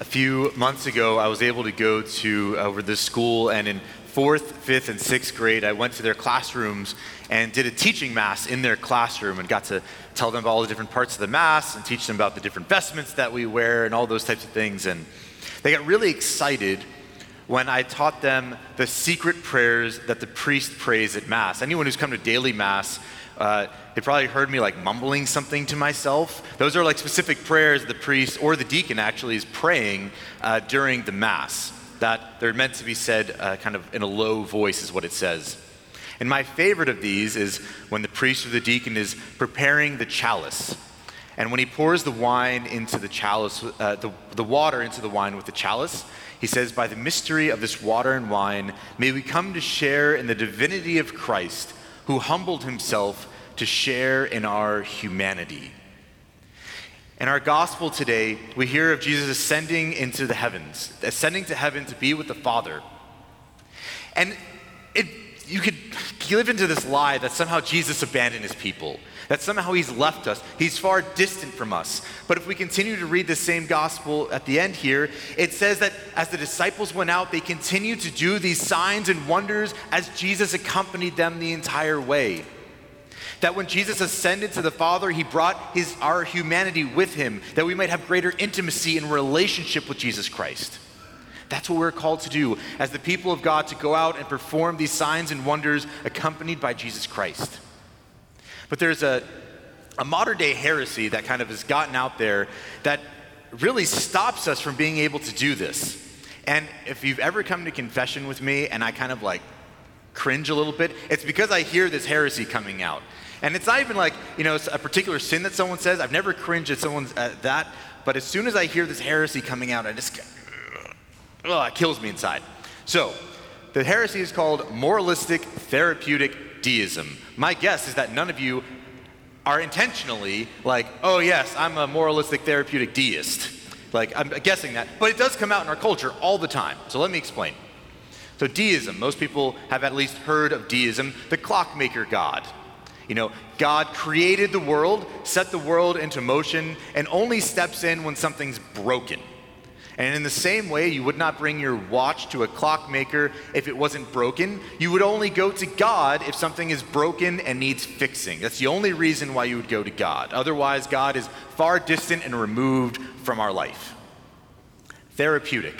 a few months ago, I was able to go to uh, over this school, and in fourth, fifth, and sixth grade, I went to their classrooms and did a teaching mass in their classroom and got to tell them about all the different parts of the mass and teach them about the different vestments that we wear and all those types of things. And they got really excited when I taught them the secret prayers that the priest prays at Mass. Anyone who's come to daily Mass, uh, they probably heard me like mumbling something to myself. Those are like specific prayers the priest or the deacon actually is praying uh, during the Mass. That they're meant to be said uh, kind of in a low voice, is what it says. And my favorite of these is when the priest or the deacon is preparing the chalice. And when he pours the wine into the chalice, uh, the, the water into the wine with the chalice, he says, By the mystery of this water and wine, may we come to share in the divinity of Christ, who humbled himself to share in our humanity. In our gospel today, we hear of Jesus ascending into the heavens, ascending to heaven to be with the Father. And it, you could live into this lie that somehow Jesus abandoned his people that somehow he's left us. He's far distant from us. But if we continue to read the same gospel at the end here, it says that as the disciples went out, they continued to do these signs and wonders as Jesus accompanied them the entire way. That when Jesus ascended to the Father, he brought his, our humanity with him, that we might have greater intimacy and relationship with Jesus Christ. That's what we're called to do as the people of God to go out and perform these signs and wonders accompanied by Jesus Christ. But there's a, a modern day heresy that kind of has gotten out there that really stops us from being able to do this. And if you've ever come to confession with me and I kind of like cringe a little bit, it's because I hear this heresy coming out. And it's not even like, you know, a particular sin that someone says. I've never cringed at someone's at uh, that. But as soon as I hear this heresy coming out, I just, oh, it kills me inside. So, the heresy is called moralistic therapeutic deism. My guess is that none of you are intentionally like, oh, yes, I'm a moralistic therapeutic deist. Like, I'm guessing that. But it does come out in our culture all the time. So let me explain. So, deism, most people have at least heard of deism, the clockmaker god. You know, God created the world, set the world into motion, and only steps in when something's broken. And in the same way, you would not bring your watch to a clockmaker if it wasn't broken. You would only go to God if something is broken and needs fixing. That's the only reason why you would go to God. Otherwise, God is far distant and removed from our life. Therapeutic.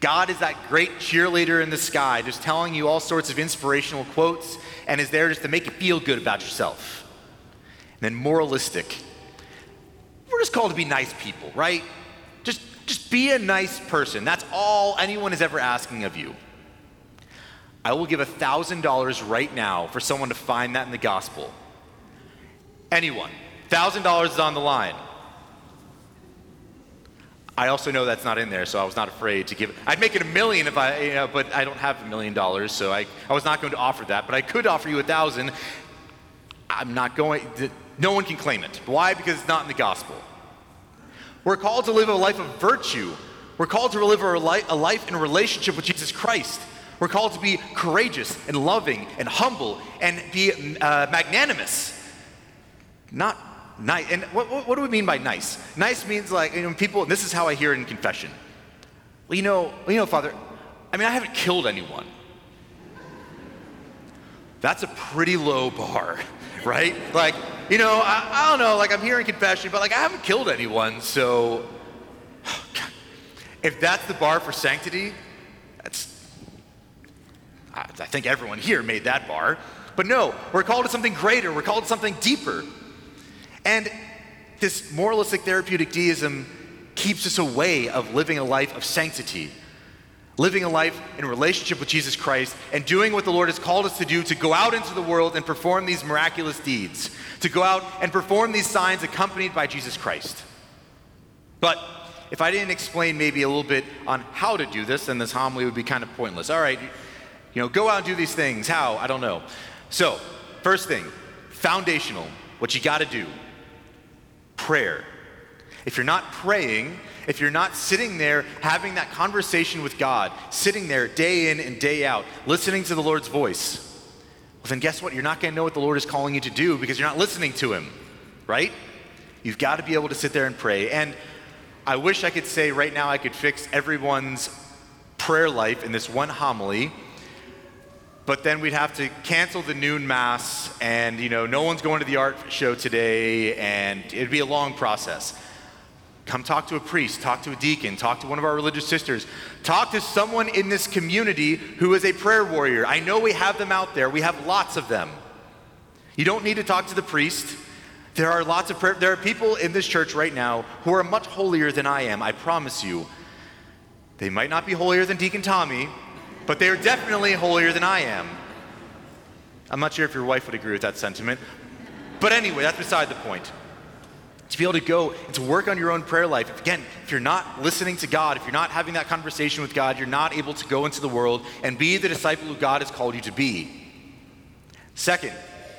God is that great cheerleader in the sky, just telling you all sorts of inspirational quotes and is there just to make you feel good about yourself. And then moralistic. We're just called to be nice people, right? Just be a nice person. That's all anyone is ever asking of you. I will give $1,000 right now for someone to find that in the gospel. Anyone. $1,000 is on the line. I also know that's not in there, so I was not afraid to give. I'd make it a million if I, you know, but I don't have a million dollars, so I, I was not going to offer that. But I could offer you a thousand. I'm not going, no one can claim it. Why? Because it's not in the gospel. We're called to live a life of virtue. We're called to live a life in relationship with Jesus Christ. We're called to be courageous and loving and humble and be uh, magnanimous. Not nice. And what, what, do we mean by nice? Nice means like, you know, people, this is how I hear it in confession. Well, you know, you know, Father, I mean, I haven't killed anyone. That's a pretty low bar, right? Like, you know, I, I don't know, like I'm hearing confession, but like I haven't killed anyone, so if that's the bar for sanctity, that's, I, I think everyone here made that bar. But no, we're called to something greater, we're called to something deeper. And this moralistic therapeutic deism keeps us away of living a life of sanctity living a life in relationship with Jesus Christ, and doing what the Lord has called us to do to go out into the world and perform these miraculous deeds, to go out and perform these signs accompanied by Jesus Christ. But if I didn't explain maybe a little bit on how to do this, then this homily would be kind of pointless. All right, you know, go out and do these things. How? I don't know. So, first thing, foundational, what you got to do prayer. If you're not praying, if you're not sitting there having that conversation with God, sitting there day in and day out, listening to the Lord's voice, well, then guess what? You're not going to know what the Lord is calling you to do because you're not listening to Him, right? You've got to be able to sit there and pray. And I wish I could say right now I could fix everyone's prayer life in this one homily but then we'd have to cancel the noon mass and you know no one's going to the art show today and it'd be a long process come talk to a priest talk to a deacon talk to one of our religious sisters talk to someone in this community who is a prayer warrior i know we have them out there we have lots of them you don't need to talk to the priest there are lots of prayer there are people in this church right now who are much holier than i am i promise you they might not be holier than deacon tommy but they are definitely holier than I am. I'm not sure if your wife would agree with that sentiment. But anyway, that's beside the point. To be able to go and to work on your own prayer life, again, if you're not listening to God, if you're not having that conversation with God, you're not able to go into the world and be the disciple who God has called you to be. Second,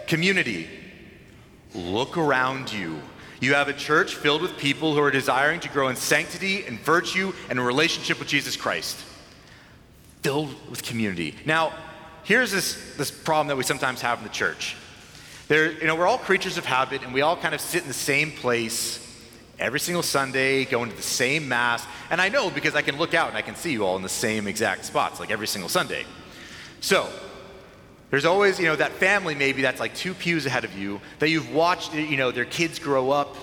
community. Look around you. You have a church filled with people who are desiring to grow in sanctity and virtue and a relationship with Jesus Christ filled with community. Now, here's this, this problem that we sometimes have in the church. There, you know, we're all creatures of habit and we all kind of sit in the same place every single Sunday, going to the same mass. And I know because I can look out and I can see you all in the same exact spots, like every single Sunday. So, there's always, you know, that family maybe that's like two pews ahead of you that you've watched, you know, their kids grow up,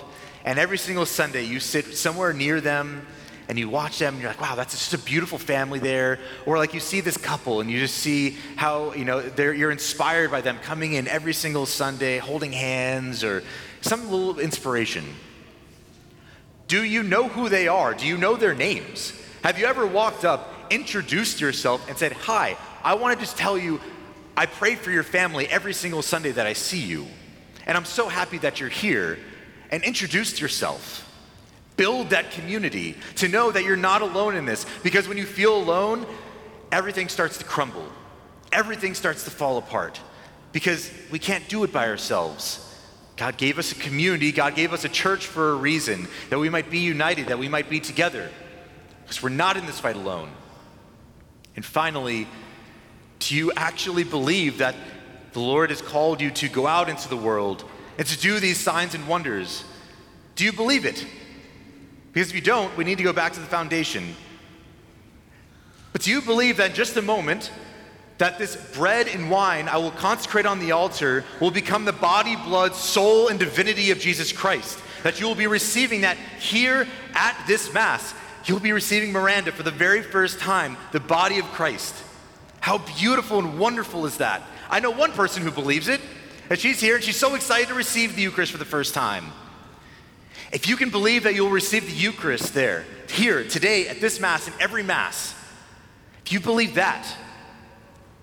and every single Sunday you sit somewhere near them and you watch them and you're like, wow, that's just a beautiful family there. Or like you see this couple and you just see how, you know, you're inspired by them coming in every single Sunday, holding hands or some little inspiration. Do you know who they are? Do you know their names? Have you ever walked up, introduced yourself, and said, Hi, I want to just tell you, I pray for your family every single Sunday that I see you. And I'm so happy that you're here, and introduced yourself build that community, to know that you're not alone in this. Because when you feel alone, everything starts to crumble, everything starts to fall apart. Because we can't do it by ourselves. God gave us a community, God gave us a church for a reason, that we might be united, that we might be together. Because we're not in this fight alone. And finally, do you actually believe that the Lord has called you to go out into the world and to do these signs and wonders? Do you believe it? Because if you don't, we need to go back to the foundation. But do you believe that in just a moment, that this bread and wine I will consecrate on the altar will become the body, blood, soul, and divinity of Jesus Christ? That you will be receiving that here at this Mass. You'll be receiving Miranda for the very first time, the body of Christ. How beautiful and wonderful is that? I know one person who believes it, and she's here and she's so excited to receive the Eucharist for the first time. If you can believe that you'll receive the Eucharist there, here, today, at this Mass, in every Mass, if you believe that,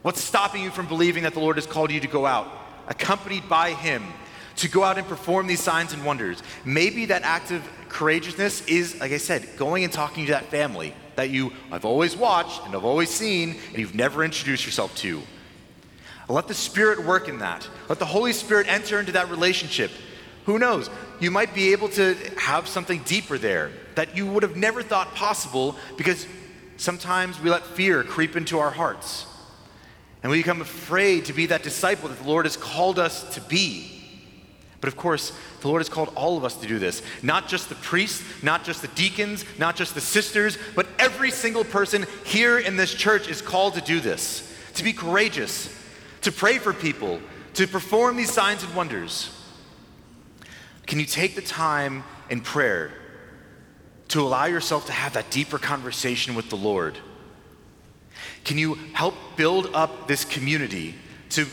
what's stopping you from believing that the Lord has called you to go out, accompanied by Him, to go out and perform these signs and wonders? Maybe that act of courageousness is, like I said, going and talking to that family that you I've always watched and I've always seen and you've never introduced yourself to. Let the Spirit work in that. Let the Holy Spirit enter into that relationship who knows? You might be able to have something deeper there that you would have never thought possible because sometimes we let fear creep into our hearts. And we become afraid to be that disciple that the Lord has called us to be. But of course, the Lord has called all of us to do this. Not just the priests, not just the deacons, not just the sisters, but every single person here in this church is called to do this. To be courageous, to pray for people, to perform these signs and wonders. Can you take the time in prayer to allow yourself to have that deeper conversation with the Lord? Can you help build up this community to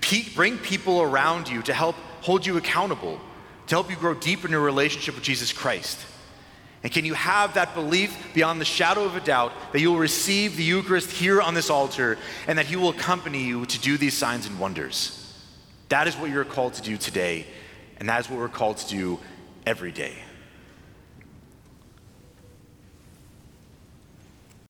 pe- bring people around you to help hold you accountable, to help you grow deeper in your relationship with Jesus Christ? And can you have that belief beyond the shadow of a doubt that you will receive the Eucharist here on this altar and that He will accompany you to do these signs and wonders? That is what you're called to do today and that is what we're called to do every day.